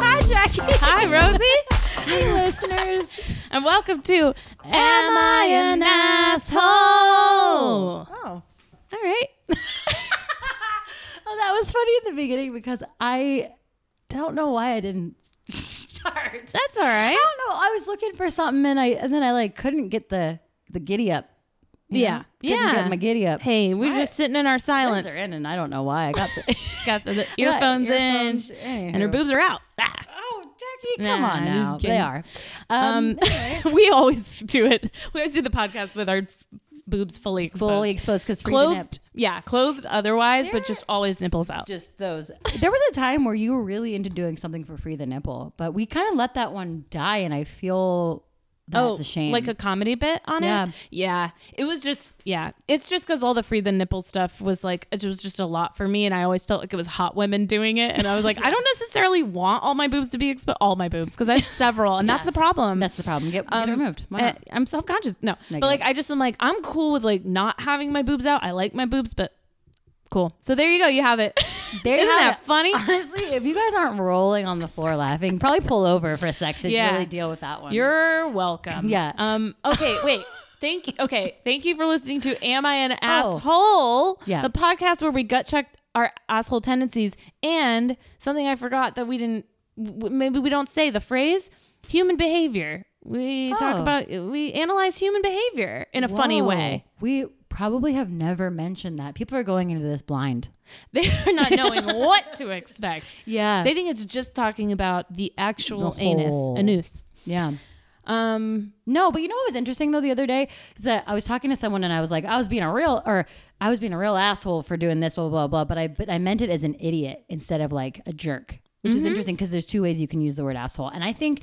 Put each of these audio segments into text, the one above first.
Hi, Jackie. Hi, Rosie. Hey, listeners. and welcome to Am I an Asshole? Oh. oh. All right. Oh, that was funny in the beginning because I don't know why I didn't start. That's all right. I don't know. I was looking for something and I and then I like couldn't get the the giddy up. You Yeah. know? Couldn't Yeah. get my giddy up. Hey, we're Why- just sitting in our Legs silence. are in and I don't know why I got the got the, the earphones, earphones. in, and her boobs are out. Ah. Oh, Jackie, come Nah, on now. They are. Um, Um, we always do it. We always do the podcast with our boobs fully exposed. fully exposed because clothed. Yeah, clothed otherwise, but just always nipples out. just those. There was a time where you were really into doing something for free the nipple, but we kind of let that one die, and I feel that's a shame. Oh, Like a comedy bit on Yeah. it. Yeah. It was just yeah. It's just because all the free the nipple stuff was like it was just a lot for me, and I always felt like it was hot women doing it, and I was like, I don't necessarily want all my boobs to be exposed, all my boobs, because I have several, and that's the problem. that's the problem. Get, get Um, it removed. Why not? I'm self conscious. No, but like I just am like I'm cool with like not having my boobs out. I like my boobs, but cool. So there you go. You have it. There Isn't that funny? Honestly, if you guys aren't rolling on the floor laughing, probably pull over for a sec to Yeah. really deal with that one. You're welcome. Yeah. Um. Okay. Wait. Thank you. Okay. Thank you for listening to "Am I an Oh. Asshole?" Yeah. The podcast where we gut checked our asshole tendencies and something I forgot that we didn't. w- Maybe we don't say the phrase human behavior. We talk Oh. about we analyze human behavior in a funny Whoa. way. We probably have never mentioned that. People are going into this blind. They're not knowing what to expect. Yeah. They think it's just talking about the actual The anus, anus. yeah. Um. No, but you know what was interesting though the other day is that I was talking to someone and I was like, I was being a real or I was being a real asshole for doing this, blah blah blah. But I but I meant it as an idiot instead of like a jerk, which is interesting because there's two ways you can use the word asshole, and I think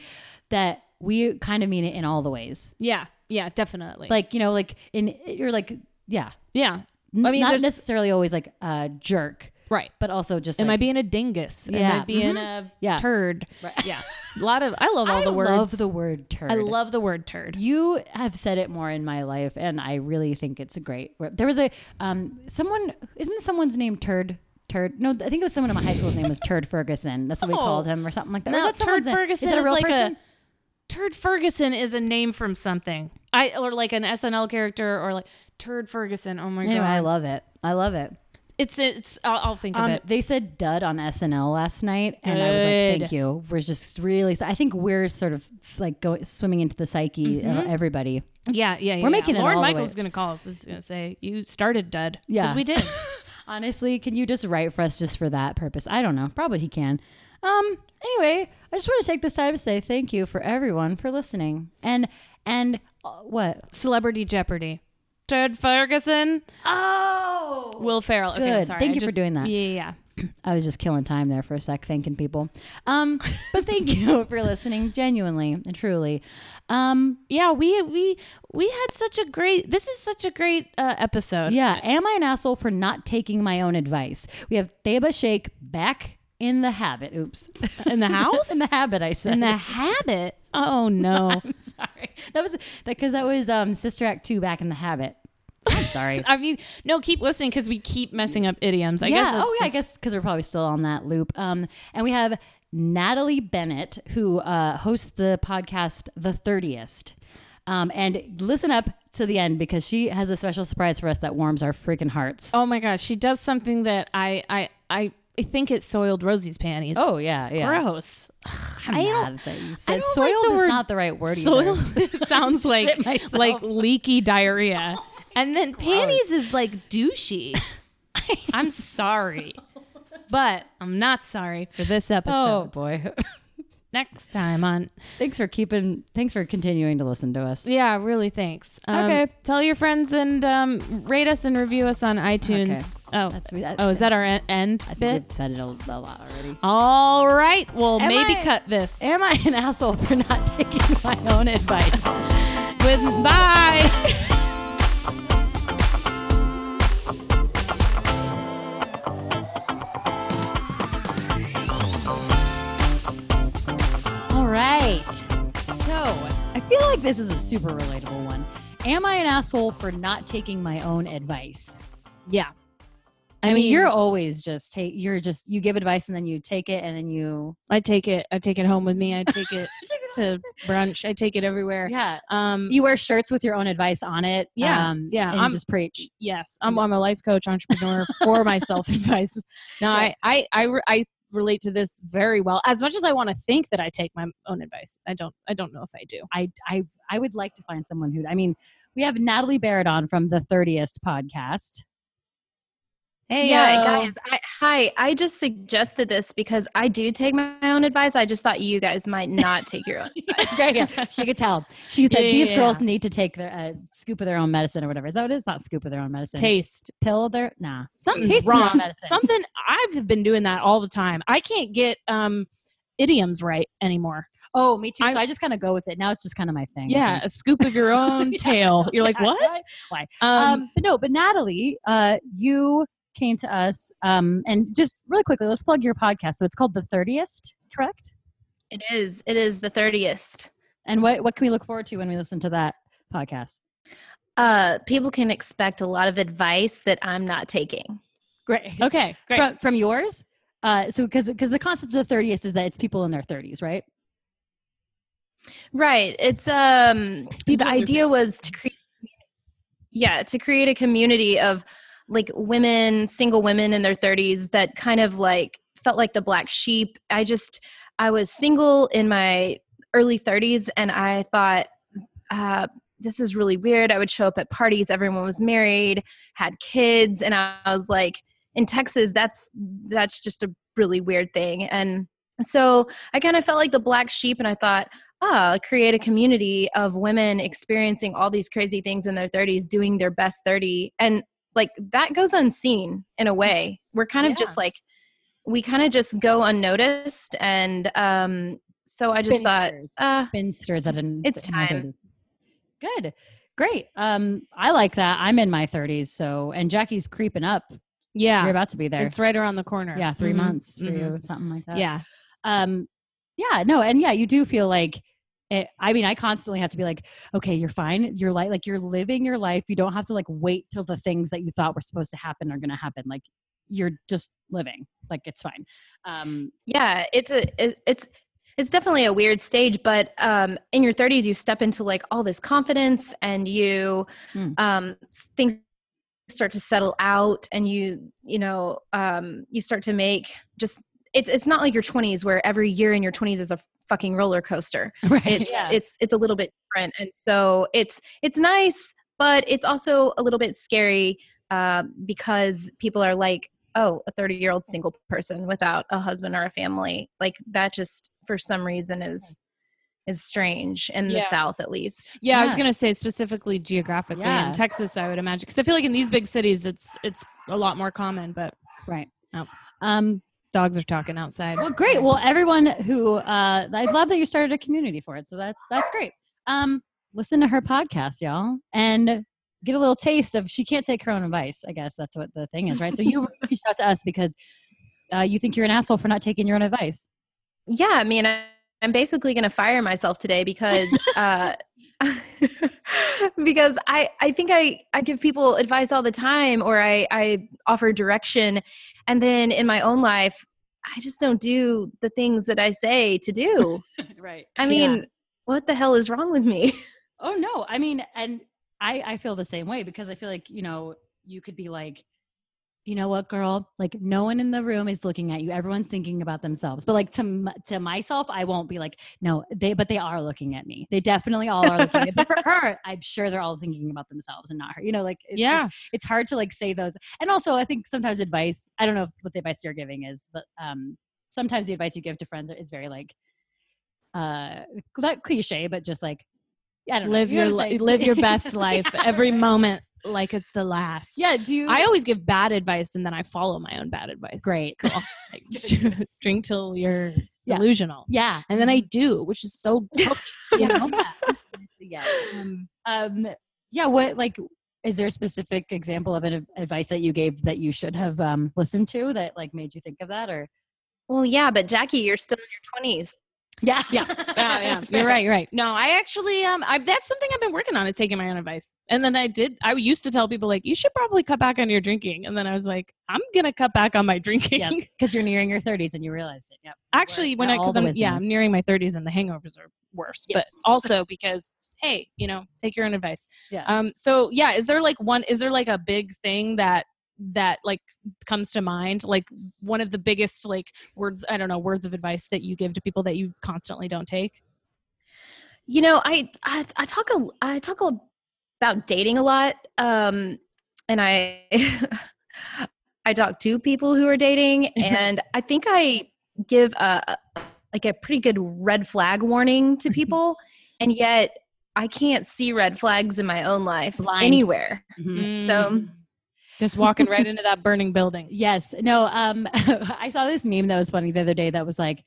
that we kind of mean it in all the ways. Yeah. Yeah. Definitely. Like you know, like in you're like yeah, yeah. I mean, not there's necessarily always like a jerk, right. but also just Am like, I being a dingus? Am Yeah. I being a Yeah. turd? Yeah. A lot of I love all the words. I love the word turd. I love the word turd. You have said it more in my life, and I really think it's a great. word. There was a um someone isn't someone's name Turd Turd? No, I think it was someone in my high school's name was Turd Ferguson. That's what we Oh. called him, or something like that. Or No, that someone's Turd name? Ferguson is, that a is real like person? a Turd Ferguson is a name from something. I or like an SNL character or like Turd Ferguson. Oh my Anyway, god. I love it. I love it. it's it's I'll, I'll think Um, of it. they said dud on SNL last night, and I was like, "Thank you." We're just really. I think we're sort of like going swimming into the psyche of everybody. Yeah, yeah, yeah. We're yeah. making it Lorne Michaels is gonna call us. Is gonna say you started dud. Yeah. because we did. Honestly, can you just write for us just for that purpose? I don't know. Probably he can. Um. Anyway, I just want to take this time to say thank you for everyone for listening. And and uh, what? Celebrity Jeopardy. Turd Ferguson. Oh, Will Ferrell. Okay, I'm Good. sorry. Thank I you for doing that. Yeah, yeah. yeah. I was just killing time there for a sec, thanking people. Um, but thank you for listening, genuinely and truly. Um, yeah we we we had such a great this is such a great uh, episode yeah. Am I an asshole for not taking my own advice? We have Theba Shake back in the habit. Oops, in the house in the habit. I said. in the habit oh no I'm sorry. That was because that was um, Sister Act two back in the habit. I'm sorry. i mean no keep listening because we keep messing up idioms i yeah. guess oh yeah. I guess because we're probably still on that loop. Um, and we have Natalie Bennett who uh, hosts the podcast The Thirtieth. Um, and listen up to the end because she has a special surprise for us that warms our freaking hearts. oh my gosh she does something that i i i, I think it soiled rosie's panties Oh yeah, yeah. gross I'm I mad that you said don't soiled like the is word not the right word. soil either. sounds like Shit myself. like leaky diarrhea and then panties is like douchey i'm sorry but i'm not sorry for this episode. Oh episode boy. Next time on thanks for keeping. Thanks for continuing to listen to us. Yeah, really. Thanks. Um, Okay. Tell your friends and um, rate us and review us on iTunes. Okay. Oh, That's that, oh, is that our en- end I bit? we've said it a, a lot already. All right. Well, Am maybe I- cut this. Am I an asshole for not taking my own advice? Goodbye. All right. So I feel like this is a super relatable one. Am I an asshole for not taking my own advice? Yeah. I, mean, you're always just take. You're just you give advice and then you take it and then you. I take it. I take it home with me. I take it to brunch. I take it everywhere. Yeah, Um. you wear shirts with your own advice on it. Yeah, um, yeah, I'm- just preach. yes, I'm, I'm a life coach, entrepreneur for my self advice. No, I, I, I, I relate to this very well. As much as I want to think that I take my own advice, I don't. I don't know if I do. I I I would like to find someone who. I mean, we have Natalie Barrett on from the Thirtieth podcast. Hey, yeah, yo. guys. I, hi. I just suggested this because I do take my own advice. I just thought you guys might not take your own. Great, yeah. She could tell. She said Yeah, these yeah, girls need to take their uh, scoop of their own medicine or whatever. Is that what it is? Not scoop of their own medicine. taste. pill their nah. Something's Taste wrong. medicine. Something. I've been doing that all the time. I can't get um idioms right anymore. Oh, me too. I'm- so I just kind of go with it. Now it's just kind of my thing. Yeah, a scoop of your own tail. You're like, Yeah, what? why- Why? Um, Um, but no, but Natalie, uh, you came to us, um, and just really quickly, let's plug your podcast. So it's called The Thirtieth, correct? It is. It is the thirtieth. And what what can we look forward to when we listen to that podcast? Uh, people can expect a lot of advice that I'm not taking. Great. okay, great. From, from yours. Uh, so because because the concept of the thirtieth is that it's people in their thirties, right? Right. It's um People the idea was to create yeah, to create a community of like women, single women in their 30s that kind of like felt like the black sheep. I just I was single in my early 30s and I thought uh this is really weird. I would show up at parties, everyone was married, had kids, and I was like, in Texas, that's that's just a really weird thing. And so I kind of felt like the black sheep, and I thought, ah, create a community of women experiencing all these crazy things in their 30s, doing their best 30. And like that goes unseen in a way. We're kind of Yeah. just like, we kind of just go unnoticed. And um, so I just thought, Spinsters. uh, spinsters at an It's time. Good. Great. Um, I like that. I'm in my 30s, so and Jackie's creeping up. yeah, You're about to be there. it's right around the corner. yeah, 3 Mhm, months for mhm. you, something like that. Yeah, Um, yeah, no, and yeah, you do feel like it, I mean, I constantly have to be like, okay, you're fine. You're like, like you're living your life. You don't have to like wait till the things that you thought were supposed to happen are going to happen. Like you're just living. Like it's fine. Um, yeah it's a it, it's it's definitely a weird stage but um in your 30s you step into like all this confidence and you Hmm. um things start to settle out and you you know um you start to make just it's it's not like your 20s where every year in your 20s is a fucking roller coaster right. it's yeah. it's it's a little bit different and so it's it's nice but it's also a little bit scary uh, because people are like oh a 30 year old single person without a husband or a family like that just for some reason is is strange in the Yeah. south at least yeah. I was gonna say specifically geographically Yeah. in Texas, I would imagine because I feel like in these big cities, it's it's a lot more common. But right. Oh. Um, dogs are talking outside. Well, great. Well, everyone who uh, I love that you started a community for it. So that's that's great. Um, listen to her podcast, y'all, and get a little taste of. She can't take her own advice. I guess that's what the thing is, right? So you reached out to us because uh, you think you're an asshole for not taking your own advice. yeah i mean I, i'm basically going to fire myself today because uh because i i think i i give people advice all the time or i i offer direction and then in my own life i just don't do the things that i say to do. Right. i mean what the hell is wrong with me? Oh no, I mean, and I I feel the same way because I feel like you know you could be like, you know what, girl, like no one in the room is looking at you. Everyone's thinking about themselves. But like to to myself, I won't be like, no, they but they are looking at me. They definitely all are looking at me. But for her, I'm sure they're all thinking about themselves and not her. You know, like it's yeah, just- it's hard to like say those. And also, I think sometimes advice. I don't know what the advice you're giving is, but um, sometimes the advice you give to friends is very like, uh, not cliche, but just like. I don't know. live know your li- live your best life Yeah, every right. moment like it's the last. Yeah. Do you? I always give bad advice and then I follow my own bad advice. great. Cool. Like, drink till you're Yeah. delusional. Yeah. And then I do, which is so healthy, you know? yeah. Um, um, yeah. What like? Is there a specific example of an advice that you gave that you should have um, listened to that like made you think of that or? well yeah but jackie you're still in your 20s Yeah, Yeah, yeah, yeah. You're right. You're right. No, I actually, um, I, that's something I've been working on is taking my own advice. And then I did. I used to tell people like, you should probably cut back on your drinking. And then I was like, I'm gonna cut back on my drinking. Because you're nearing your 30s and you realized it. Yeah. actually, when I, because I'm, yeah. I'm nearing my 30s and the hangovers are worse. But also because, hey, you know, take your own advice. Yeah. Um. So yeah, is there like one? Is there like a big thing that that like comes to mind like one of the biggest like words i don't know words of advice that you give to people that you constantly don't take You know, I I, I talk a I talk a, about dating a lot, um, and I I talk to people who are dating, and I think I give a a- like a pretty good red flag warning to people, and yet I can't see red flags in my own life Blind. anywhere. Mhm. So just walking right into that burning building Yes. No, um I saw this meme that was funny the other day that was like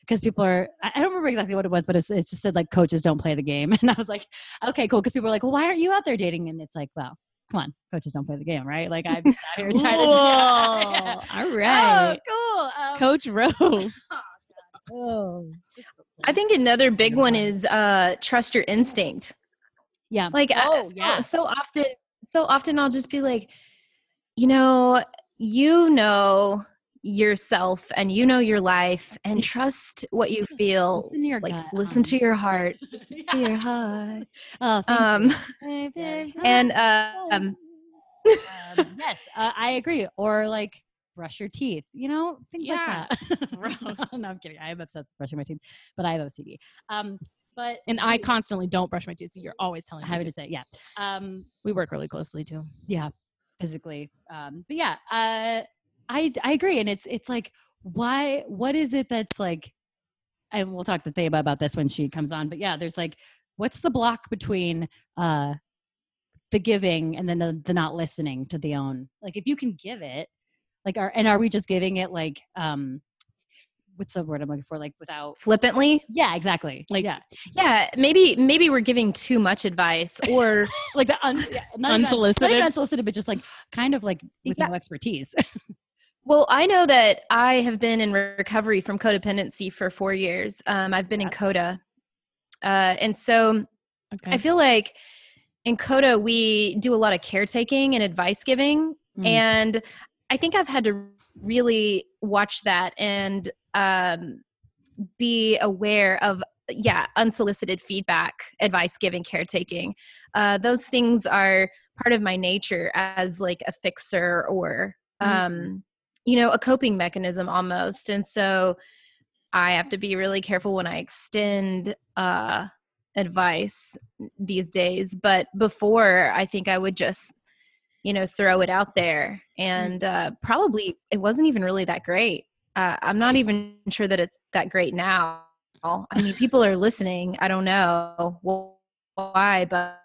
because people are I I don't remember exactly what it was, but it's, it just said like coaches don't play the game. And I was like, okay, cool. Because people were like, well, why aren't you out there dating? And it's like, well, come on, coaches don't play the game, right? Like I'm just out here trying to Whoa. all right Oh, cool. Um, coach rowe oh, I think another big one is uh, trust your instinct. yeah. Like I- Oh, so, yeah. so often, so often I'll just be like, you know, you know yourself and you know your life and trust what you feel. Listen to your Like gut, listen to your heart. yeah. Your heart. Oh, Um you. and uh, um um, yes, uh, I agree. Or like brush your teeth, you know, things Yeah. like that. No, I'm kidding. I am obsessed with brushing my teeth, but I have OCD. Um, but and i constantly don't brush my teeth so you're always telling me to. to say, yeah, um, we work really closely too yeah, physically. Um, but yeah, uh, I I agree, and it's it's like why? What is it that's like? And we'll talk to Theba about this when she comes on. But yeah, there's like, what's the block between uh the giving and then the, the not listening to the own? Like, if you can give it, like, are and are we just giving it like um, what's the word I'm looking for? Like without. flippantly. Yeah, exactly. Like yeah, Yeah, maybe maybe we're giving too much advice or like the un, yeah, not even- not Unsolicited? even unsolicited, but just like kind of like with Yeah. no expertise. Well, I know that I have been in recovery from codependency for four years. Um, I've been in CODA. Uh, and so okay I feel like in CODA, we do a lot of caretaking and advice giving. Mm. And I think I've had to really watch that and um, be aware of, yeah, unsolicited feedback, advice giving, caretaking. Uh, those things are part of my nature as like a fixer or, um, you know, a coping mechanism almost. And so I have to be really careful when I extend uh, advice these days. But before, I think I would just, you know, throw it out there. And uh, probably it wasn't even really that great. Uh, I'm not even sure that it's that great now. I mean, people are listening. I don't know why, but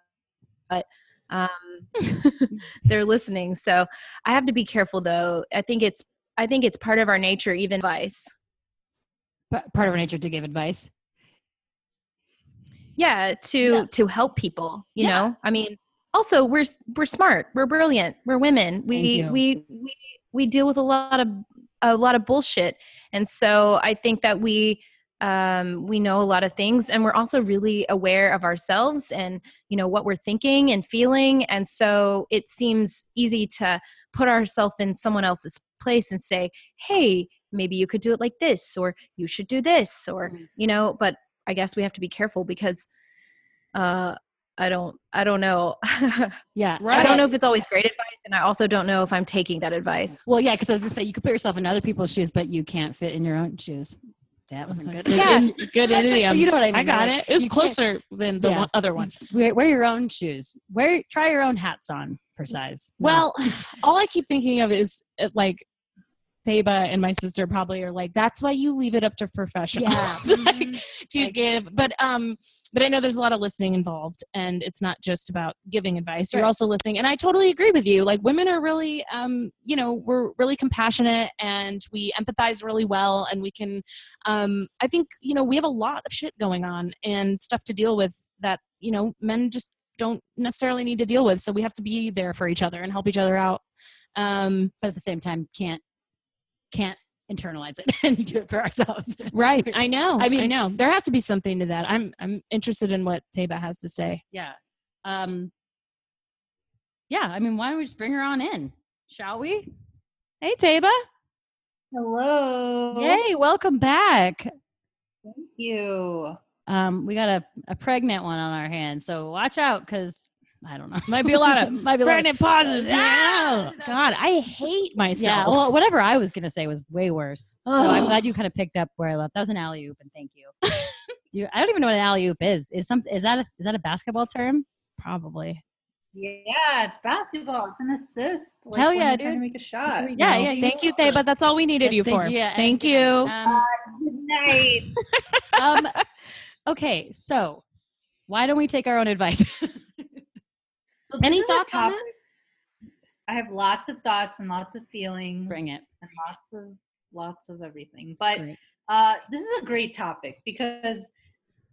but um, they're listening. So I have to be careful, though. I think it's I think it's part of our nature, even advice. P- part of our nature to give advice. yeah to Yeah. to help people you Yeah. know i mean also we're we're smart we're brilliant we're women we we we we deal with a lot of a lot of bullshit and so i think that we um we know a lot of things and we're also really aware of ourselves and you know what we're thinking and feeling and so it seems easy to put ourselves in someone else's place and say hey maybe you could do it like this or you should do this or Mhm. you know but i guess we have to be careful because uh i don't i don't know Yeah. Right. i don't know if it's always great advice and i also don't know if i'm taking that advice Well, yeah, because I was gonna say you could put yourself in other people's shoes, but you can't fit in your own shoes. That wasn't good. Good, Yeah. in- good idiom. you know what I mean. I got like, it. It was closer than the Yeah. one, other one. Wear, wear your own shoes. Wear try your own hats on per size. Well, all I keep thinking of is uh, like Theba and my sister probably are like, that's why you leave it up to professionals Yeah. like, Mhm. to Like- give. But um, but I know there's a lot of listening involved, and it's not just about giving advice. You're Right. also listening, and I totally agree with you. Like women are really, um, you know, we're really compassionate and we empathize really well, and we can. Um, I think you know we have a lot of shit going on and stuff to deal with that you know men just don't necessarily need to deal with. So we have to be there for each other and help each other out. Um, but at the same time, can't can't internalize it and do it for ourselves. Right. I know. I I mean, I know. There has to be something to that. I'm I'm interested in what Taba has to say. Yeah. Um Yeah, I mean, why don't we just bring her on in? Shall we? Hey Taba. Hello. Yay, welcome back. Thank you. Um, we got a, a pregnant one on our hands, so watch out because I don't know. Might be a lot of might be a lot of- pregnant pauses. Ah! Oh, God, I hate myself. Yeah, well, whatever I was gonna say was way worse. So I'm glad you kind of picked up where I left. That was an alley oop, and thank you. you. I don't even know what an alley oop is. Is some is that a, is that a basketball term? probably. Yeah, it's basketball. It's an assist. Like Hell yeah, dude. to make a shot. Yeah, yeah, you Thank you, said but That's all we needed Yes, you thank for. yeah, Thank you. Um, Good night. um, okay, so why don't we take our own advice? So Any this is a thoughts on that? I have lots of thoughts and lots of feelings Bring it. and lots of lots of everything. But uh, this is a great topic because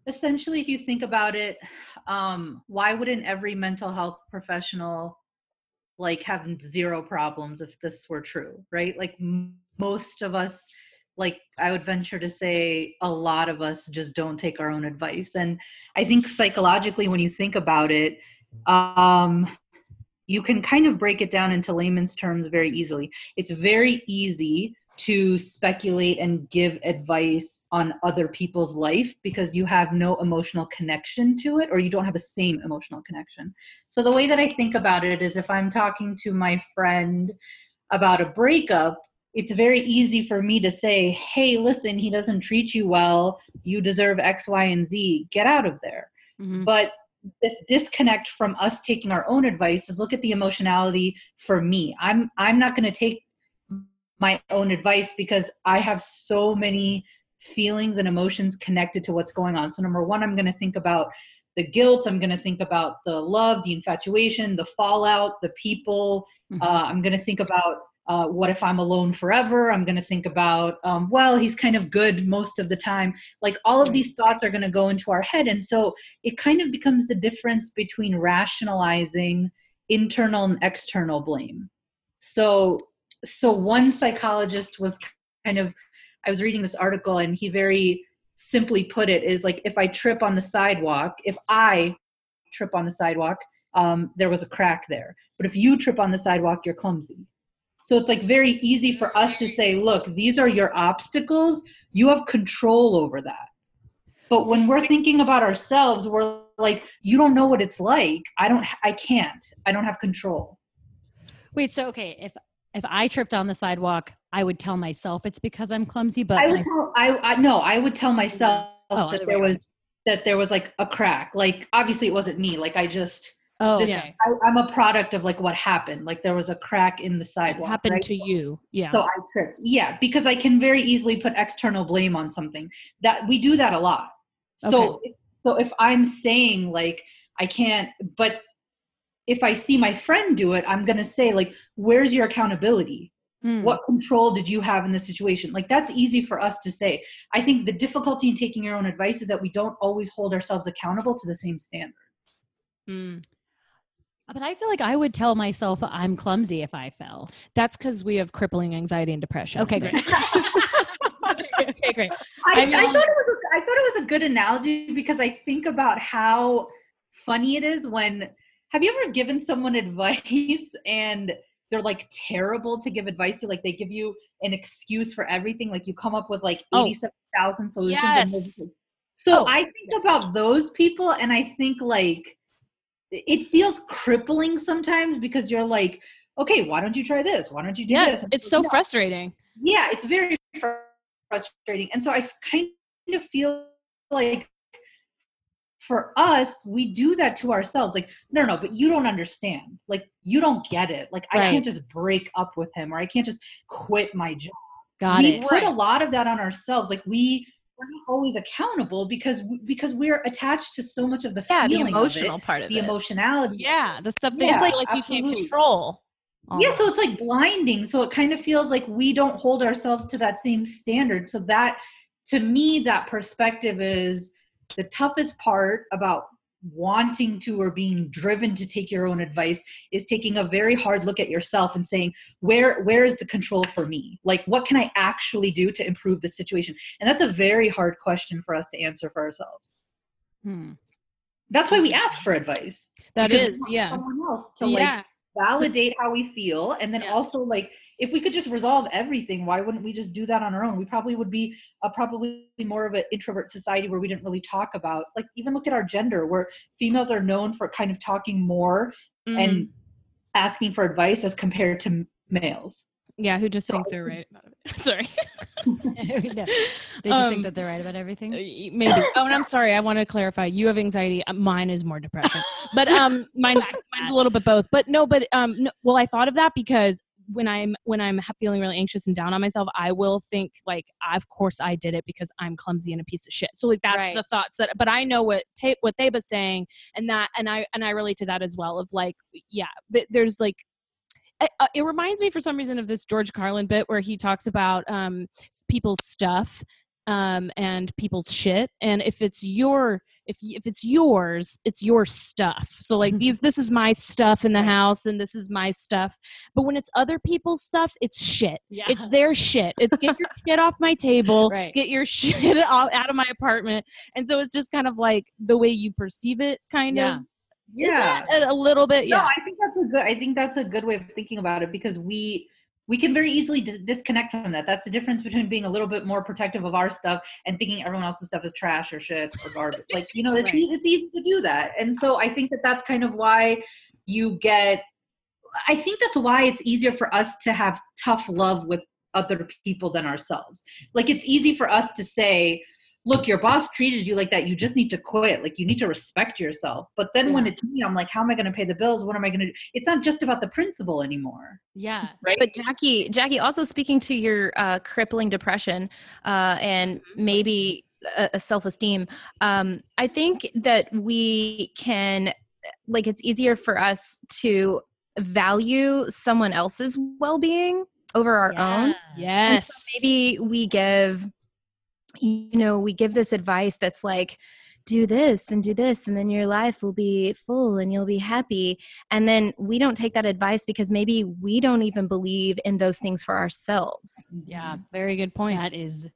essentially, if you think about it, um, why wouldn't every mental health professional like have zero problems if this were true, right? Like m- most of us, like I would venture to say, a lot of us just don't take our own advice, and I think psychologically, when you think about it, um, you can kind of break it down into layman's terms very easily. It's very easy to speculate and give advice on other people's life because you have no emotional connection to it or you don't have the same emotional connection. So the way that I think about it is if I'm talking to my friend about a breakup, it's very easy for me to say, "Hey, listen, he doesn't treat you well. You deserve X, Y, and Z. Get out of there." Mhm. but this disconnect from us taking our own advice is look at the emotionality for me. I'm i'm not going to take my own advice because i have so many feelings and emotions connected to what's going on. So number one i'm going to think about the guilt i'm going to think about the love the infatuation the fallout the people. Mhm. uh, i'm going to think about uh, what if i'm alone forever? I'm going to think about um, well he's kind of good most of the time. Like all of these thoughts are going to go into our head. And so it kind of becomes the difference between rationalizing internal and external blame. So so one psychologist was kind of i was reading this article and he very simply put it is like if i trip on the sidewalk if i trip on the sidewalk um, there was a crack there. But if you trip on the sidewalk you're clumsy so it's like very easy for us to say look these are your obstacles. You have control over that. But when we're thinking about ourselves we're like you don't know what it's like. I don't i can't. I don't have control. Wait, so okay, if if I tripped on the sidewalk, I would tell myself it's because I'm clumsy, but i would tell i, I no i would tell myself Oh, that there way was that there was like a crack. Like obviously it wasn't me. Like i just oh, this- okay. I, i'm a product of like what happened like there was a crack in the It sidewalk happened right? to you. Yeah. so i tripped yeah because i can very easily put external blame on something that we do that a lot so so if i'm saying like i can't but if i see my friend do it i'm going to say like where's your accountability Mm. what control did you have in this situation like that's easy for us to say i think the difficulty in taking your own advice is that we don't always hold ourselves accountable to the same standards. Mm. But I feel like I would tell myself I'm clumsy if I fell. That's because we have crippling anxiety and depression. Okay, great. okay, great. I, I mean- I thought it was a, I thought it was a good analogy because I think about how funny it is when have you ever given someone advice and they're like terrible to give advice to like they give you an excuse for everything like you come up with like Oh. 87,000 solutions and they're just Yes. like- so Oh, I think about those people and I think like it feels crippling sometimes because you're like okay why don't you try this? Why don't you do Yes, this? it's so No frustrating. yeah it's very frustrating. And so i kind of feel like for us we do that to ourselves like no no but you don't understand. Like you don't get it. Like i can't just break up with him or i can't just quit my job. Got we it. put a lot of that on ourselves. Like we we're not always accountable because because we're attached to so much of the Yeah, the emotional of it, part of the it. emotionality Yeah, the stuff that Yeah, you feel like you absolutely. can't control. yeah so it's like blinding so it kind of feels like we don't hold ourselves to that same standard so that to me that perspective is the toughest part about wanting to or being driven to take your own advice is taking a very hard look at yourself and saying where where is the control for me like what can i actually do to improve the situation and that's a very hard question for us to answer for ourselves Hmm. that's why we ask for advice That is, yeah. someone else to yeah. like validate how we feel and then Yeah. also like if we could just resolve everything why wouldn't we just do that on our own we probably would be a probably more of an introvert society where we didn't really talk about like even look at our gender where females are known for kind of talking more Mhm. and asking for advice as compared to males yeah, who just So think they're right about it. Sorry. No, they just Um, think that they're right about everything. Uh, Maybe. Oh, and I'm sorry. I want to clarify. You have anxiety. Uh, Mine is more depression. But um, mine's, mine's a little bit both. But no. But um, no, well, I thought of that because when I'm when I'm feeling really anxious and down on myself, I will think like, of course I did it because I'm clumsy and a piece of shit. So like that's Right. the thoughts that. But I know what ta- what Theba's saying, and that and I and I relate to that as well. Of like, yeah, th- there's like. It- uh, It reminds me for some reason of this George Carlin bit where he talks about um, people's stuff um, and people's shit. And if it's your if if it's yours, it's your stuff. So like these, this is my stuff in the house, and this is my stuff. But when it's other people's stuff, it's shit. Yeah. It's their shit. It's get your shit off my table. Right. Get your shit out, out of my apartment. And so it's just kind of like the way you perceive it, kind Yeah. of. That a, a little bit. no Yeah. i think that's a good i think that's a good way of thinking about it because we we can very easily dis- disconnect from that that's the difference between being a little bit more protective of our stuff and thinking everyone else's stuff is trash or shit or garbage like you know it's, Right. e- it's easy to do that and so i think that that's kind of why you get i think that's why it's easier for us to have tough love with other people than ourselves like it's easy for us to say look your boss treated you like that. You just need to quit. Like you need to respect yourself. But then when it's me i'm like how am i going to pay the bills? What am i going to do? It's not just about the principle anymore. Yeah. right? But Jackie, Jackie, also speaking to your uh, crippling depression uh, and maybe a, a self-esteem, um, I think that we can, like, it's easier for us to value someone else's well-being over our own. And Yes. so maybe we give, you know, we give this advice that's like, do this and do this, and then your life will be full and you'll be happy. And then we don't take that advice because maybe we don't even believe in those things for ourselves. Mm, yeah. Mm-hmm. Very good point. That is.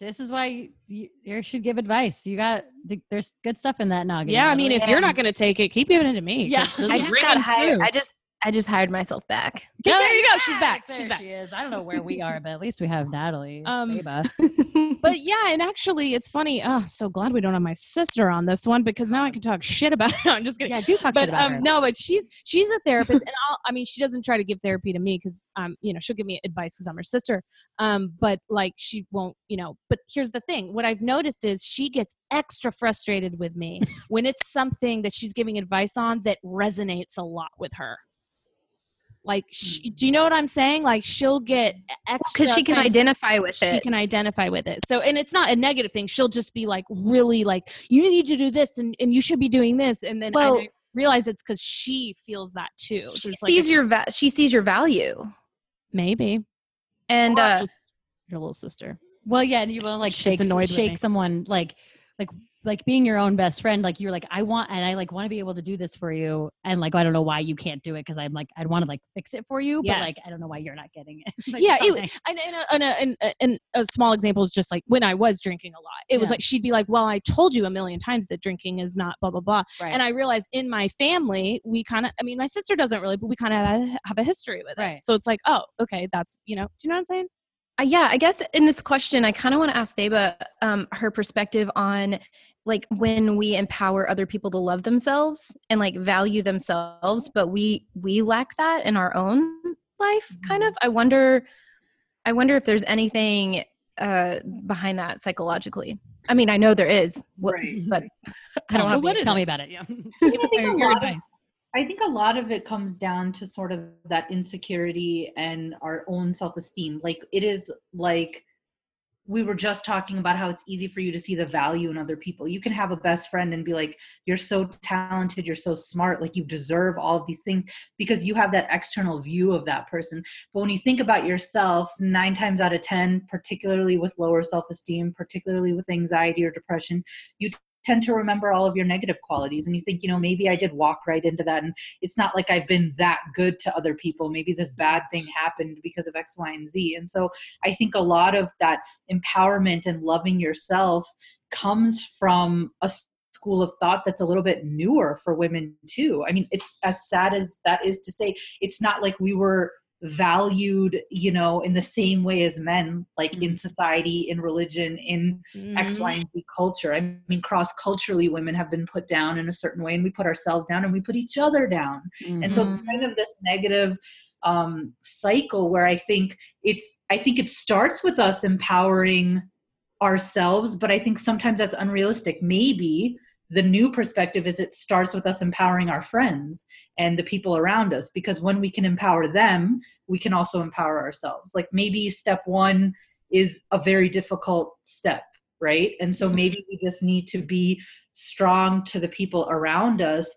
This is why you, you, you should give advice. You got the, there's good stuff in that noggin. Yeah, I mean, if you're not going to take it, keep giving it to me. Yeah. I just got ringing hired. true. I just I just hired myself back. Yeah, there you go. She's back. There She's back. she is. I don't know where we are, but at least we have Natalie. Um, Ava. but yeah, and actually, it's funny. Oh, so glad we don't have my sister on this one because now I can talk shit about her. I'm just kidding. yeah, do talk shit about um, her. no, but she's she's a therapist, and I'll, I mean, she doesn't try to give therapy to me because um, you know, she'll give me advice because I'm her sister. Um, but like she won't, you know. But here's the thing: what I've noticed is she gets extra frustrated with me when it's something that she's giving advice on that resonates a lot with her. Like, she, do you know what I'm saying? Like, she'll get extra Because she can identify with it. she can identify with it. So, and it's not a negative thing. She'll just be like, really like, you need to do this and, and you should be doing this. And then Well- I realize it's because she feels that too. she There's like sees a- your va- she sees your value. maybe. And Or uh your little sister. Well, yeah, and you will like shake annoyed shake someone like like like being your own best friend. Like you're like I want and I like want to be able to do this for you, and like I don't know why you can't do it because I'm like I'd want to like fix it for you, but like I don't know why you're not getting it. Like, yeah, it, and, and, a, and, a, and, a, and a small example is just like when I was drinking a lot. It was like she'd be like, "Well, I told you a million times that drinking is not blah blah blah." right. And I realized in my family, we kind of, I mean, my sister doesn't really, but we kind of have a, have a history with it. Right. So it's like, oh, okay, that's, you know, do you know what I'm saying? Uh, yeah, I guess in this question, I kind of want to ask Theba um, her perspective on like when we empower other people to love themselves and like value themselves, but we we lack that in our own life. Kind Mm-hmm. of. I wonder. I wonder if there's anything uh, behind that psychologically. I mean, I know there is, what, Right. but I don't me, have what the- tell me about it. Yeah. I think a lot of- advice. I think a lot of it comes down to sort of that insecurity and our own self esteem. Like, it is like we were just talking about how it's easy for you to see the value in other people. You can have a best friend and be like, You're so talented, you're so smart, like you deserve all of these things because you have that external view of that person. But when you think about yourself, nine times out of 10, particularly with lower self esteem, particularly with anxiety or depression, you tend to remember all of your negative qualities and you think you know maybe i did walk right into that and it's not like i've been that good to other people. Maybe this bad thing happened because of x y and z. And so i think a lot of that empowerment and loving yourself comes from a school of thought that's a little bit newer for women too. I mean it's as sad as that is to say it's not like we were valued you know in the same way as men like in Mm. society in religion in X, Y, Mhm. and Z culture. I mean, cross culturally, women have been put down in a certain way, and we put ourselves down and we put each other down. And so, Mhm. kind of this negative um, cycle where I think it's, I think it starts with us empowering ourselves, but I think sometimes that's unrealistic. Maybe the new perspective is it starts with us empowering our friends and the people around us because when we can empower them, we can also empower ourselves. Like maybe step one is a very difficult step, right? And so mm-hmm. maybe we just need to be strong to the people around us,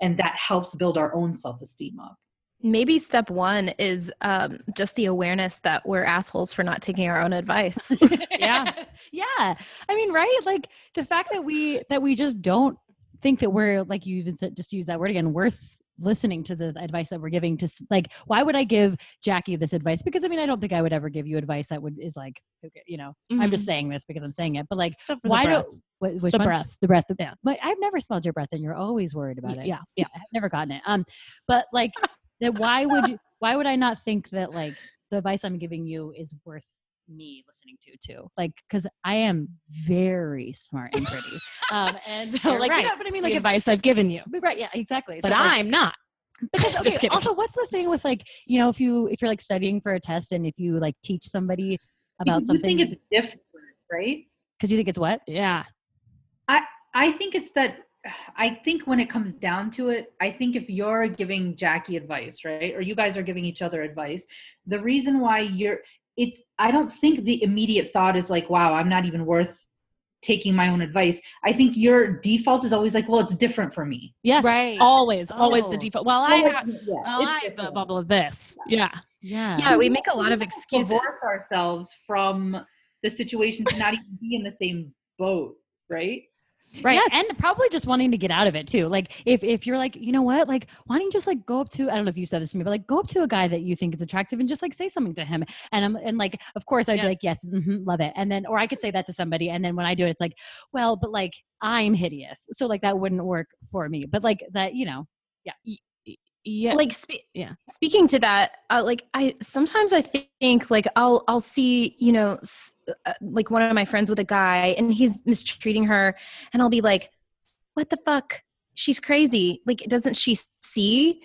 and that helps build our own self esteem up. Maybe step one is um, just the awareness that we're assholes for not taking our own advice. Yeah. yeah. I mean, right? Like the fact that we that we just don't think that we're like you even said just use that word again worth listening to the advice that we're giving to like why would I give Jackie this advice? Because I mean, I don't think I would ever give you advice that would is like okay, you know, I'm just Mhm. saying this because I'm saying it, but like why do breath. wh- which The one? breath. the breath Yeah. but I've never smelled your breath and you're always worried about it yeah, yeah. I've never gotten it um but like that why would you why would I not think that like the advice I'm giving you is worth me listening to too like because I am very smart and pretty um and so You're like right. you know but I mean like advice I've given you. right yeah exactly But So, like, I'm not. because Just okay, kidding. also what's the thing with like you know if you if you're like studying for a test and if you like teach somebody about Because something You think it's different, right? because you think it's what Yeah. I i think it's that I think when it comes down to it, I think if you're giving Jackie advice, right, or you guys are giving each other advice, the reason why you're it's I don't think the immediate thought is like, wow, I'm not even worth taking my own advice. I think your default is always like, well, it's different for me. Yes. Right. Always. Always Oh. the default. Well, I Well, like, have, yeah, well, it's I have the bubble of this. Yeah. yeah yeah, we make a lot of excuses. Divorce ourselves from the situation to not even be in the same boat, right? Right. Yes. And probably just wanting to get out of it too. Like if if you're like, you know what, like why don't you just like go up to I don't know if you said this to me, but like go up to a guy that you think is attractive and just like say something to him. And I'm and like of course I'd be like, yes, mhm, love it. And then or I could say that to somebody and then when I do it, it's like, well, but like I'm hideous. So like that wouldn't work for me. But like that, you know, Yeah. Like spe- Yeah. speaking to that uh, like i sometimes i think like i'll i'll see you know s- uh, like one of my friends with a guy and he's mistreating her and i'll be like what the fuck? She's crazy. Like doesn't she see?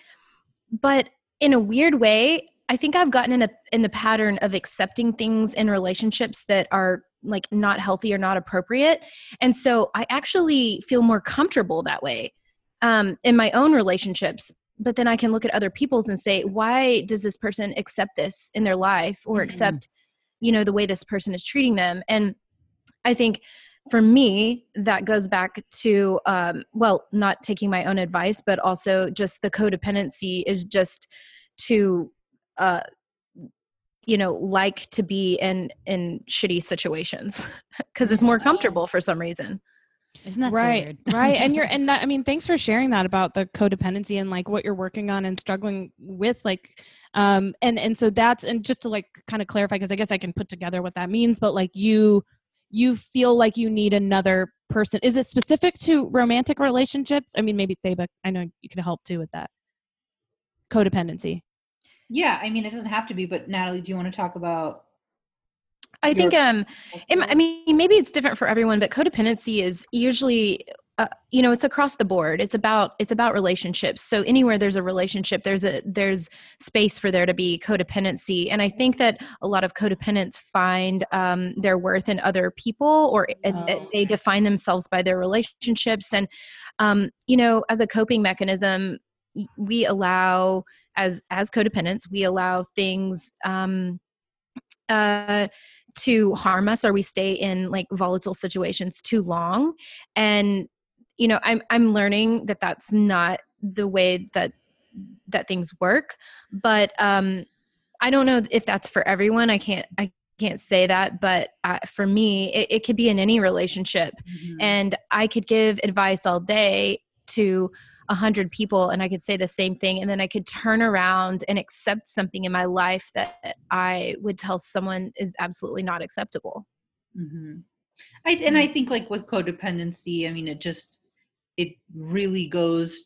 But in a weird way i think i've gotten in a in the pattern of accepting things in relationships that are like not healthy or not appropriate. And so i actually feel more comfortable that way um, in my own relationships but then I can look at other people's and say, why does this person accept this in their life or Mhm. accept, you know, the way this person is treating them? And I think for me, that goes back to, um, well, not taking my own advice, but also just the codependency is just to, uh, you know, like to be in in shitty situations because it's more comfortable for some reason. Isn't that right. so weird? right. And you're, and that, I mean, thanks for sharing that about the codependency and like what you're working on and struggling with. Like, um, and, and so that's, and just to like kind of clarify, because I guess I can put together what that means, but like you, you feel like you need another person. Is it specific to romantic relationships? I mean, maybe Theba, I know you can help too with that. Codependency. Yeah, I mean, it doesn't have to be, but Natalie, do you want to talk about? I think um It, I mean, maybe it's different for everyone, but codependency is usually, uh, you know, it's across the board. It's about it's about relationships. So anywhere there's a relationship, there's a there's space for there to be codependency. And I think that a lot of codependents find um, their worth in other people, or uh, uh, Oh, they define themselves by their relationships. And um, you know, as a coping mechanism, we allow as as codependents, we allow things. Um, uh, to harm us or we stay in like volatile situations too long and you know i'm i'm learning that that's not the way that that things work but um i don't know if that's for everyone i can't i can't say that, but uh, for me, it, it could be in any relationship. Mhm. And I could give advice all day to a hundred people and I could say the same thing. And then I could turn around and accept something in my life that I would tell someone is absolutely not acceptable. hmm I and I think like with codependency, I mean, it just it really goes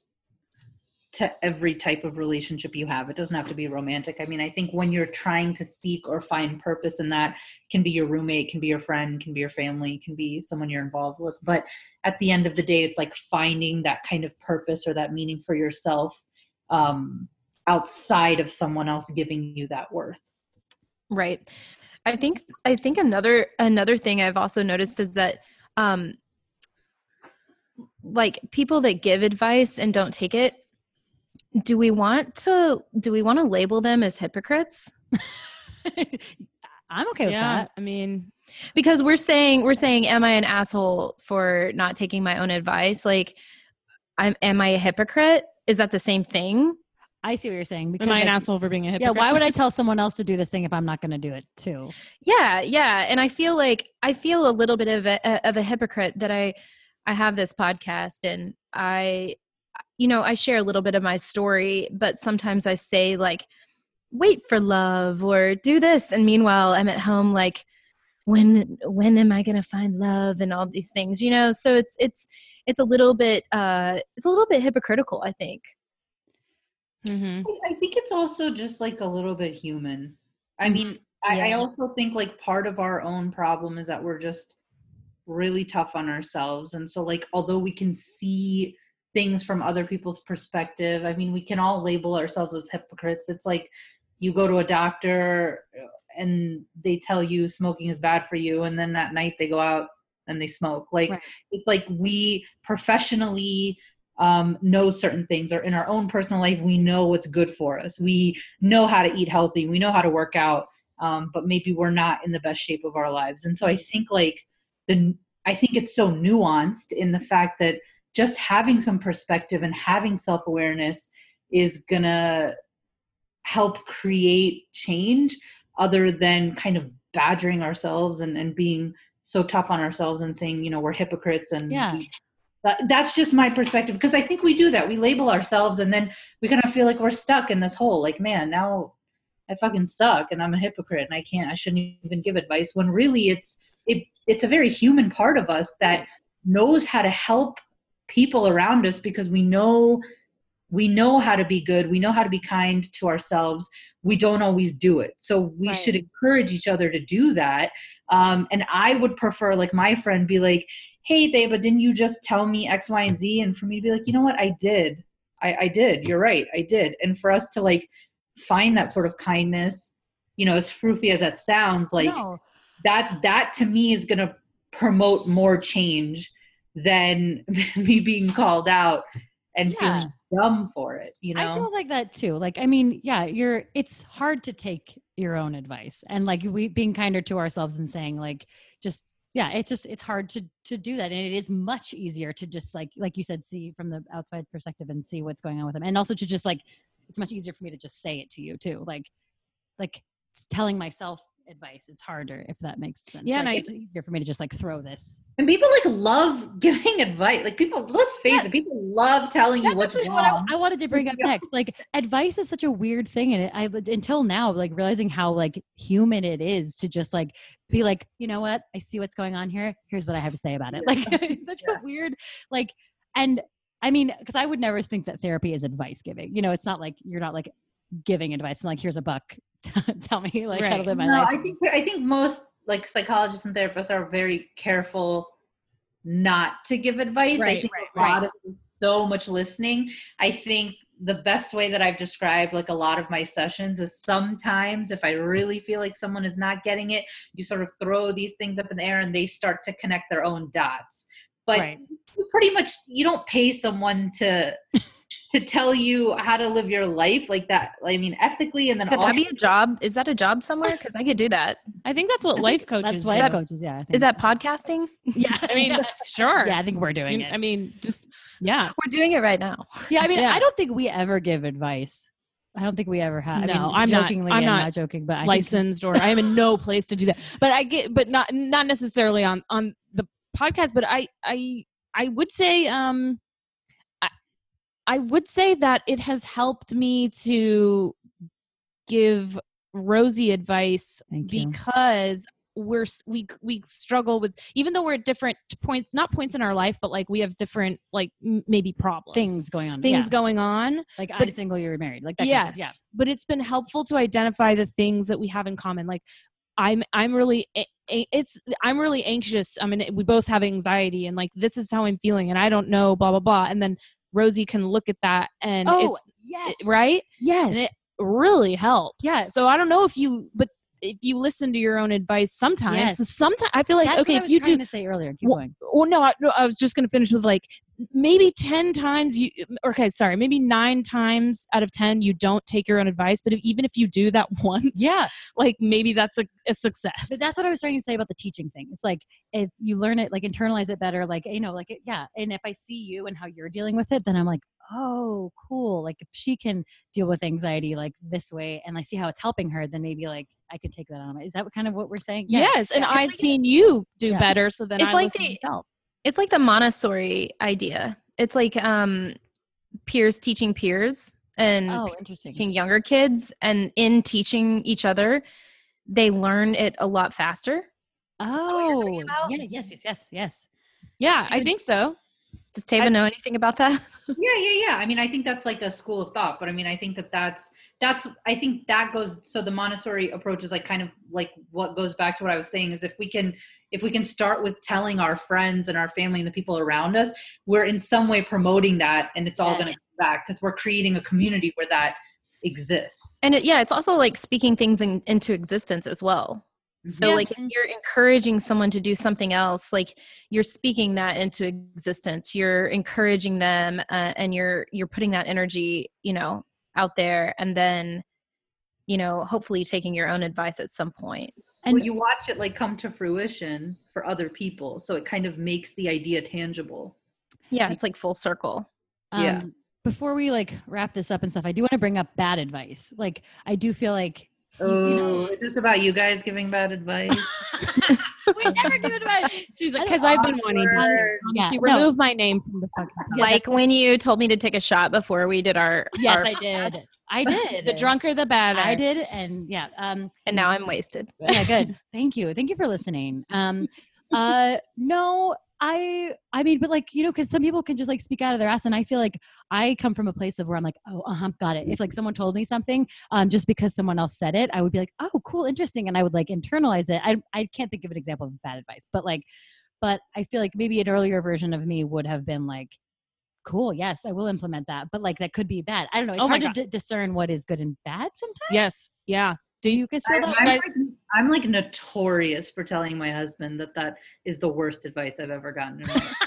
to every type of relationship you have. It doesn't have to be romantic. I mean, I think when you're trying to seek or find purpose in that, can be your roommate, can be your friend, can be your family, can be someone you're involved with. But at the end of the day, it's like finding that kind of purpose or that meaning for yourself um, outside of someone else giving you that worth. Right. I think I think another another thing I've also noticed is that um like people that give advice and don't take it do we want to do we want to label them as hypocrites? I'm okay with yeah, that. I mean, Because we're saying we're saying am I an asshole for not taking my own advice? Like I'm am I a hypocrite? Is that the same thing? I see what you're saying. Because am I an like, asshole for being a hypocrite? Yeah, why would I tell someone else to do this thing if I'm not going to do it too? Yeah, yeah, and I feel like I feel a little bit of a of a hypocrite that I I have this podcast and I you know, I share a little bit of my story, but sometimes I say like wait for love or do this and meanwhile I'm at home like when when am I going to find love and all these things, you know? So it's it's it's a little bit uh it's a little bit hypocritical, I think. Mhm. I I think it's also just like a little bit human. I mean, I, I Mm-hmm. Also think like part of our own problem is that we're just really tough on ourselves. And so, like, although we can see things from other people's perspective, I mean, we can all label ourselves as hypocrites. It's like you go to a doctor uh, and they tell you smoking is bad for you, and then that night they go out and they smoke. Like, Right. it's like we professionally um, know certain things or in our own personal life we know what's good for us we know how to eat healthy we know how to work out um, but maybe we're not in the best shape of our lives and so i think like the i think it's so nuanced in the fact that just having some perspective and having self-awareness is gonna help create change other than kind of badgering ourselves and, and being so tough on ourselves and saying you know we're hypocrites and Yeah. that, that's just my perspective because I think we do that. We label ourselves and then we kind of feel like we're stuck in this hole. Like, man, now I fucking suck and I'm a hypocrite and I can't. I shouldn't even give advice. When really, it's it it's a very human part of us that knows how to help people around us because we know we know how to be good. We know how to be kind to ourselves. We don't always do it, so we Right. should encourage each other to do that. Um, and I would prefer, like my friend, be like hey Dave, but didn't you just tell me X, Y, and Z? And for me to be like, you know what, I did. I, I did. You're right. I did. And for us to like find that sort of kindness, you know, as froofy as that sounds, like no. that that to me is gonna promote more change than me being called out and Yeah. feeling dumb for it, you know. I feel like that too. Like, I mean, yeah, you're. It's hard to take your own advice and like we being kinder to ourselves and saying like, just yeah, it's just it's hard to to do that, and it is much easier to just like like you said, see from the outside perspective and see what's going on with them, and also to just like it's much easier for me to just say it to you too, like like telling myself advice is harder if that makes sense. Yeah, and Like, I- it's easier for me to just like throw this. and people like love giving advice. Like people, let's face Yeah. it, people love telling you what's wrong. what I, I wanted to bring up next. Like advice is such a weird thing, and I until now like realizing how like human it is to just like be like, you know what, I see what's going on here. Here's what I have to say about it. Like it's such Yeah. a weird like, and I mean, because I would never think that therapy is advice giving. You know, it's not like you're not like giving advice. It's not like here's a buck, tell me like how to live my no, life. I think I think most like psychologists and therapists are very careful not to give advice. I think right, a lot of so much listening. I think the best way that I've described like a lot of my sessions is sometimes if I really feel like someone is not getting it, you sort of throw these things up in the air and they start to connect their own dots. But Right. you pretty much you don't pay someone to to tell you how to live your life like that. I mean, ethically, and then Could also that be a job? Is that a job somewhere? Because I could do that. I think that's what life coaches That's life do. coaches. Yeah, I think. Is that podcasting? Yeah, I mean, sure. yeah, I think we're doing it. I mean, just yeah. We're doing it right now. Yeah, I mean, Yeah. I don't think we ever give advice. I don't think we ever have. I No, mean, I'm not- jokingly, I'm I'm not not joking, but I think- licensed or I am in no place to do that. But I get but not not necessarily on on the podcast, but I I I would say um I I would say that it has helped me to give Rosie advice because we're we we struggle with even though we're at different points not points in our life but like we have different like m- maybe problems things going on. things yeah. going on like I'm but- single, you're married. Like that. yes Kind of stuff. but it's been helpful to identify the things that we have in common like i'm i'm really it's i'm really anxious i mean we both have anxiety and like this is how i'm feeling and i don't know blah blah blah and then rosie can look at that and Oh, it's yes. right Yes. and it really helps Yes. so i don't know if you but if you listen to your own advice sometimes Yes. sometimes i feel like That's okay what I if was you trying do to say earlier. Keep Well, going. well no I, no I was just going to finish with like maybe 10 times you okay sorry maybe 9 times out of 10 you don't take your own advice but if, even if you do that once Yeah. like maybe that's a, a success But that's what I was trying to say about the teaching thing. It's like if you learn it, like internalize it better, like you know, like it, yeah. And if I see you and how you're dealing with it, then I'm like, oh, cool. Like if she can deal with anxiety like this way, and I see how it's helping her, then maybe like I could take that on. Is that kind of what we're saying? Yeah. yes and Yeah, i've like- seen you do Yeah. better so then It's i like the- myself It's like the Montessori idea. It's like um peers teaching peers and Oh, interesting. teaching younger kids and in teaching each other, they learn it a lot faster. what you're talking Oh, yeah. Yes. Yes. Yes. Yes. yeah i think so Does Tava know anything about that? yeah yeah yeah i mean i think that's like a school of thought but i mean i think that that's that's i think that goes so the montessori approach is like kind of like what goes back to what i was saying is if we can if we can start with telling our friends and our family and the people around us we're in some way promoting that and it's all going to come back because we're creating a community where that exists And it, yeah, it's also like speaking things in, into existence as well. So Yeah. like if you're encouraging someone to do something else, like you're speaking that into existence. You're encouraging them, uh, and you're you're putting that energy, you know, out there, and then, you know, hopefully taking your own advice at some point. And well, you watch it like come to fruition for other people so it kind of makes the idea tangible Yeah, it's like full circle. Yeah. um, before we like wrap this up and stuff, I do want to bring up bad advice. Like I do feel like you know- oh is this about you guys giving bad advice we never give advice. she's like because i've been wanting to Yeah, to no. remove my name from the fucking Yeah, like when you told me to take a shot before we did our Yes, our I did. I did. the drunker the better I did, and yeah. Um, and now I'm wasted. yeah, good. Thank you. Thank you for listening. Um, uh, no, I, I mean, but like you know, because some people can just like speak out of their ass, and I feel like I come from a place of where I'm like, oh, uh huh, got it. If like someone told me something, um, just because someone else said it, I would be like, oh, cool, interesting, and I would like internalize it. I, I can't think of an example of bad advice, but like, but I feel like maybe an earlier version of me would have been like. Cool. Yes, I will implement that. But like that could be bad. I don't know. It's Oh hard to d- discern what is good and bad sometimes. yes yeah Do you guys feel I'm, that? I'm guys- like, I'm like notorious for telling my husband that that is the worst advice I've ever gotten. In my life.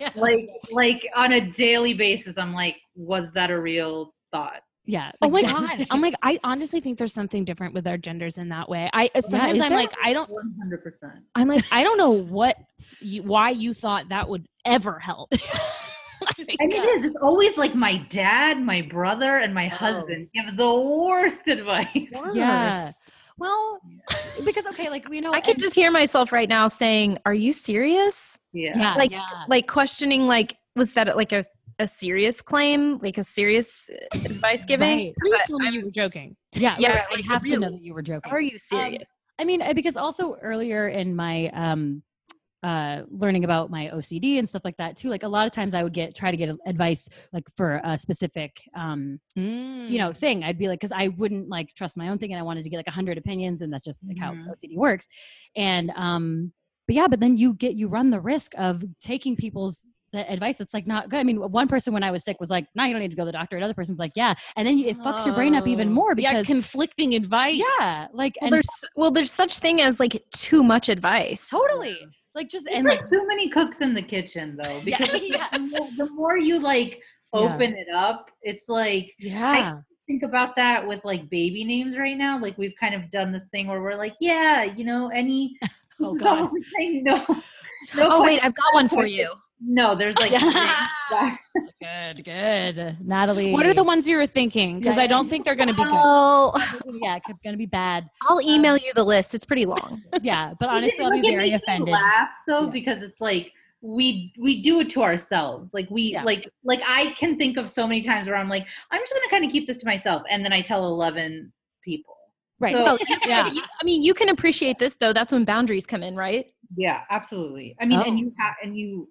Yeah. like, like on a daily basis, I'm like, was that a real thought? Yeah. Oh my like- god! I'm like, I honestly think there's something different with our genders in that way. I sometimes is I'm like, I don't, 100. percent I'm like, I don't know what, you, why you thought that would ever help. Like, And it is. It's always like my dad, my brother, and my husband give the worst advice. Yeah. Well, because okay, like we know, I can and- just hear myself right now saying, "Are you serious?" Yeah. yeah, like- yeah. Like questioning, like, was that like a a serious claim, like a serious advice giving? Right. Please But tell me I'm- you were joking. yeah, Yeah, right, I like, have to know that you were joking. Are you serious? I mean, uh, because also earlier in my um uh learning about my OCD and stuff like that too, like a lot of times I would get try to get advice like for a specific um you know thing i'd be like because i wouldn't like trust my own thing and i wanted to get like a 100 opinions and that's just like how Mhm. ocd works and um but yeah but then you get you run the risk of taking people's the advice that's like not good i mean one person when i was sick was like no you don't need to go to the doctor another person's like yeah and then it fucks your brain up even Oh. more yeah, because conflicting advice. yeah like well, and there's well, there's such thing as like too much advice. totally like just There's and like like too many cooks in the kitchen though. Because yeah. The, more, the more you like Yeah. open it up, it's like yeah. think about that with like baby names right now. Like we've kind of done this thing where we're like, yeah, you know, any Oh, God. saying no. no Oh wait, I've got one for you. No, there's like Yeah. good, good, Natalie. What are the ones you were thinking? Because Yeah, I don't think they're going to be good. Oh, Yeah, it's gonna be bad. I'll email you the list. It's pretty long. Yeah, but It- honestly, I'll be it very makes me offended. Laugh though Yeah. because it's like we we do it to ourselves. Like we Yeah. like like I can think of so many times where I'm like I'm just gonna kind of keep this to myself, and then I tell eleven people. Right. So, Yeah. you- I mean, you can appreciate this though. That's when boundaries come in, right? yeah, absolutely. I mean, Oh. and you have and you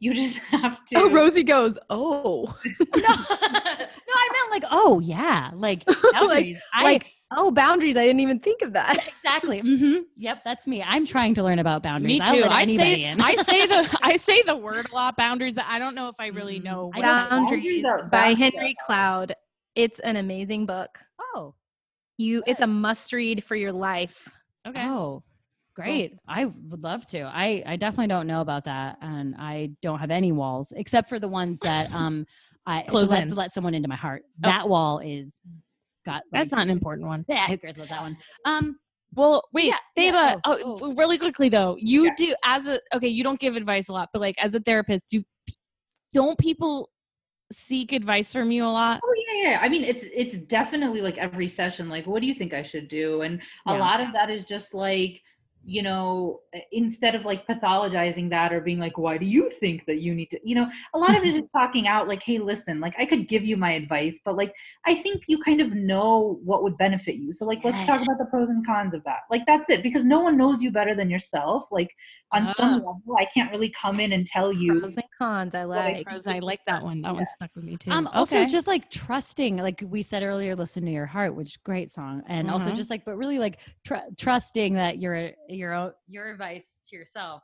you just have to. Oh, Rosie goes, oh, no, no, I meant like, oh yeah, like boundaries. I, like, oh, boundaries. I didn't even think of that. exactly. hmm Yep, that's me. I'm trying to learn about boundaries. Me too. I say. I say the I say the word a lot, boundaries, but I don't know if I really Mm, know. I what- Boundaries Boundaries by Henry Cloud. It's an amazing book. oh, You, it's a must read for your life. Okay. oh, great. I would love to. I I definitely don't know about that, and I don't have any walls except for the ones that um I to Close let, in. to let someone into my heart. Oh. That wall is got. That's not an important one. Yeah, who cares about that one? Um, Well, wait, Yeah, yeah, Deva. oh, Oh, oh. really quickly though, you Yeah. do as a okay. You don't give advice a lot, but like as a therapist, do don't people seek advice from you a lot? Oh yeah, yeah. I mean, it's it's definitely like every session. Like, what do you think I should do? And a lot of that is just like, you know, uh, instead of like pathologizing that or being like, why do you think that you need to? You know, a lot of it is talking out. Like, hey, listen, like I could give you my advice, but like I think you kind of know what would benefit you. So like, let's talk about the pros and cons of that. Like that's it, because no one knows you better than yourself. Like on some Ah. level, I can't really come in and tell you. Pros and cons. I I like. Pros, I like that one. That one stuck with me too. Um, also Okay. just like trusting, like we said earlier, listen to your heart, which great song, and also Mhm. just like, but really like tr- trusting that your your your advice to yourself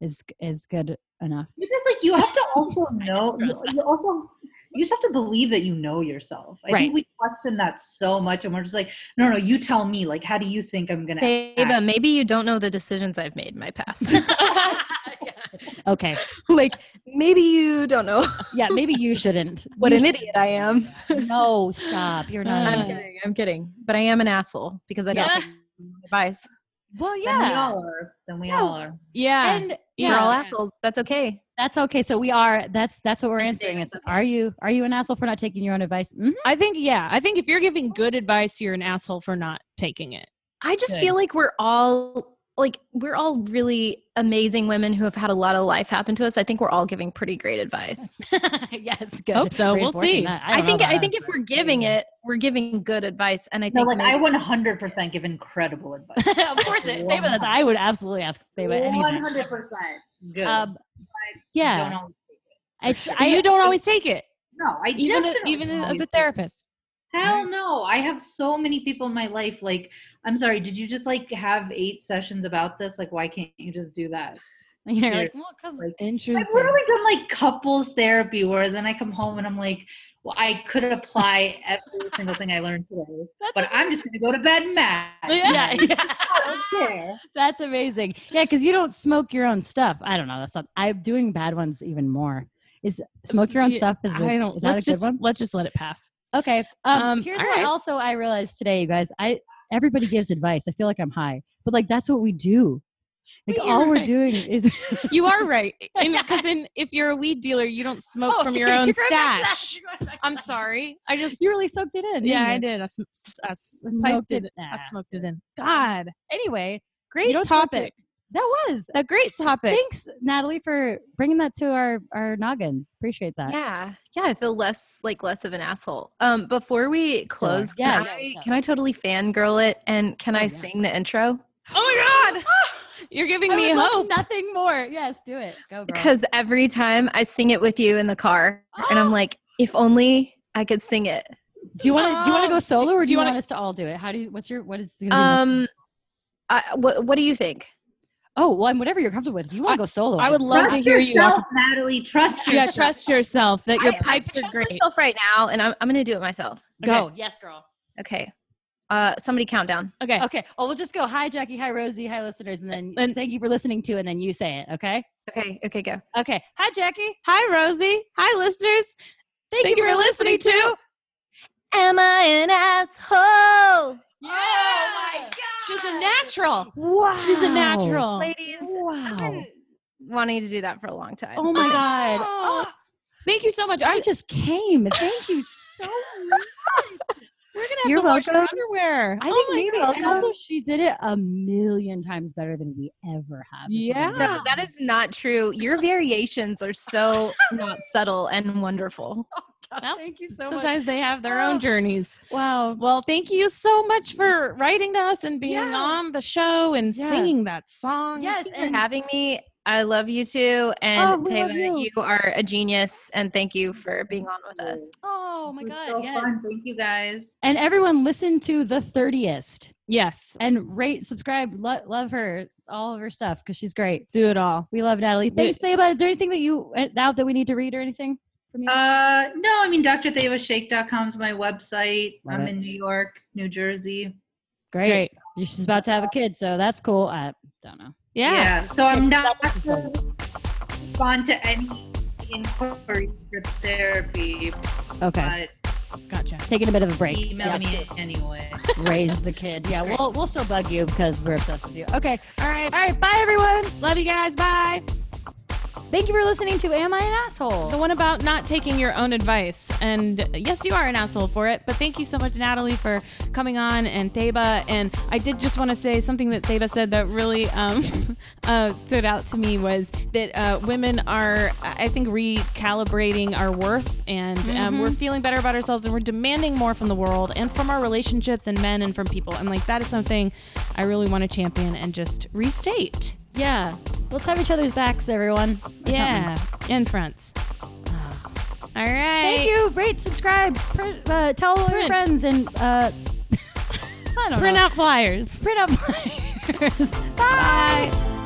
is is good enough. You just like you have to also know. You, you also you just have to believe that you know yourself. I Right. think we question that so much, and we're just like, no, no, you tell me. Like, how do you think I'm gonna? Ava, act? maybe you don't know the decisions I've made in my past. Okay, like, maybe you don't know yeah, maybe you shouldn't. what You an sh- idiot I am. No, stop. You're not. I'm kidding. I'm kidding. But I am an asshole because I don't Yeah. take advice. Well, yeah. Then we yeah, all are. Then we Yeah. all are. yeah. and We're all assholes. That's okay. That's okay. So we are. That's that's what we're And answering. It's okay. are you are you an asshole for not taking your own advice? Mhm. I think yeah. I think if you're giving good advice, you're an asshole for not taking it. I just Good. feel like we're all like we're all really amazing women who have had a lot of life happen to us. I think we're all giving pretty great advice. yes, good. Hope so. We'll see. that. I, don't know think I that, think if we're giving it, we're giving good advice. And I No, think like I maybe- 100% give incredible advice. of course, it, Theba. I would absolutely ask Theba anything. 100% good. Um, Don't yeah, always take it's I, you don't always take it. No, I even definitely even as a therapist. Hell no. I have so many people in my life. Like, I'm sorry, did you just like have eight sessions about this? Like, why can't you just do that? you're like, well, because Like, Interesting. I've literally done like couples therapy where then I come home and I'm like, well, I could apply every single thing I learned today, but I'm just going to go to bed mad. yeah, yeah. I don't care. That's amazing. Yeah, because you don't smoke your own stuff. I don't know. That's not. I'm doing bad ones even more. Is smoke your own Yeah, stuff? Is, a, I don't. is that a Let's good just one? let's just let it pass. Okay. Um, Um, here's what right. also I realized today, you guys. I everybody gives advice. I feel like I'm high, but like that's what we do. Like You're all we're right. doing is You are right, because in if you're a weed dealer, you don't smoke Oh, from your own you're going back to that. stash. You're going back to I'm sorry. I just You really soaked it in. yeah, I did. I, sm- s- I Smoked smoked it. it. I smoked it in. God, Anyway, great You don't smoke topic. that was. A great topic. Thanks, Natalie, for bringing that to our our noggins. Appreciate that. Yeah, yeah, I feel less like less of an asshole. Um, before we close, Yeah, can, yeah, I, what's up? can I totally fangirl it and can Oh, I yeah. sing the intro? Oh my God, you're giving I me would love hope. Nothing more. Yes, do it. Go, girl. Because every time I sing it with you in the car, and I'm like, if only I could sing it. do you want to do you want to Oh, go solo or do, do you you want wanna- us to all do it? How do you? What's your? What is? Gonna be more- Um, I, what what do you think? oh, well, I'm whatever you're comfortable with. If you want to go solo, I would can- love to Trust hear you. yourself, Natalie. Trust yourself. Yeah, trust yourself that your I- I pipes are great. trust great. myself right now, and I'm I'm gonna do it myself. go. Yes, girl. Okay. Uh, somebody count down. Okay. Okay. Oh, we'll just go. Hi, Jackie. Hi, Rosie. Hi, listeners. And then And- thank you for listening to. And then you say it. Okay. Okay. Okay. Go. Okay. Hi, Jackie. Hi, Rosie. Hi, listeners. Thank, Thank you for listening to. Am I an asshole? Oh my God. She's a natural. Wow. She's a natural. Ladies, I've Wow. been wanting to do that for a long time. Oh my god. Oh, thank you so much. I I just came. Thank you so much. We're gonna have You're to wash your welcome. underwear. I Oh think my maybe God. and also she did it a million times better than we ever have. Yeah. No, that is not true. Your variations are so not subtle and wonderful. Oh well, Thank you so much. Sometimes they have their Oh. own journeys. Wow. Well, thank you so much for writing to us and being Yeah. on the show and Yeah. singing that song. Yes, Thank you for and having me. I love you too. Oh, And we love Tava, you. you. are a genius. And thank you for being on with us. oh my god, so yes. fun. Thank you guys. And everyone listen to the 30th Yes. and rate, subscribe, lo- love her, all of her stuff because she's great. Do it all. We love Natalie. Thanks, We- Theba. Is there anything that you uh, out that we need to read or anything from you? Uh, no, I mean, drthavashake.com is my website. Love I'm it. in New York, New Jersey. great. Great. She's about to have a kid, so that's cool. I don't know. Yeah. So I'm not about to- going to respond to any inquiries for therapy, Okay, but Gotcha. taking a bit of a break. email Yes. me anyway. Raise the kid. Yeah, we'll we'll still bug you because we're obsessed with you. Okay. All right. All right. Bye, everyone. Love you guys. Bye. Thank you for listening to Am I an Asshole? The one about not taking your own advice. And yes, you are an asshole for it, but thank you so much, Natalie, for coming on and Theba. And I did just want to say something that Theba said that really um, uh, stood out to me was that uh, women are, I think, recalibrating our worth and um, we're feeling better about ourselves and we're demanding more from the world and from our relationships and men and from people. And like that is something I really want to champion and just restate. Yeah. Let's have each other's backs, everyone. or something. Yeah, and fronts. All right. Thank you. Rate, subscribe, print, uh, tell all your friends, and uh, I don't Print know. out flyers. Print out flyers. Bye. Bye.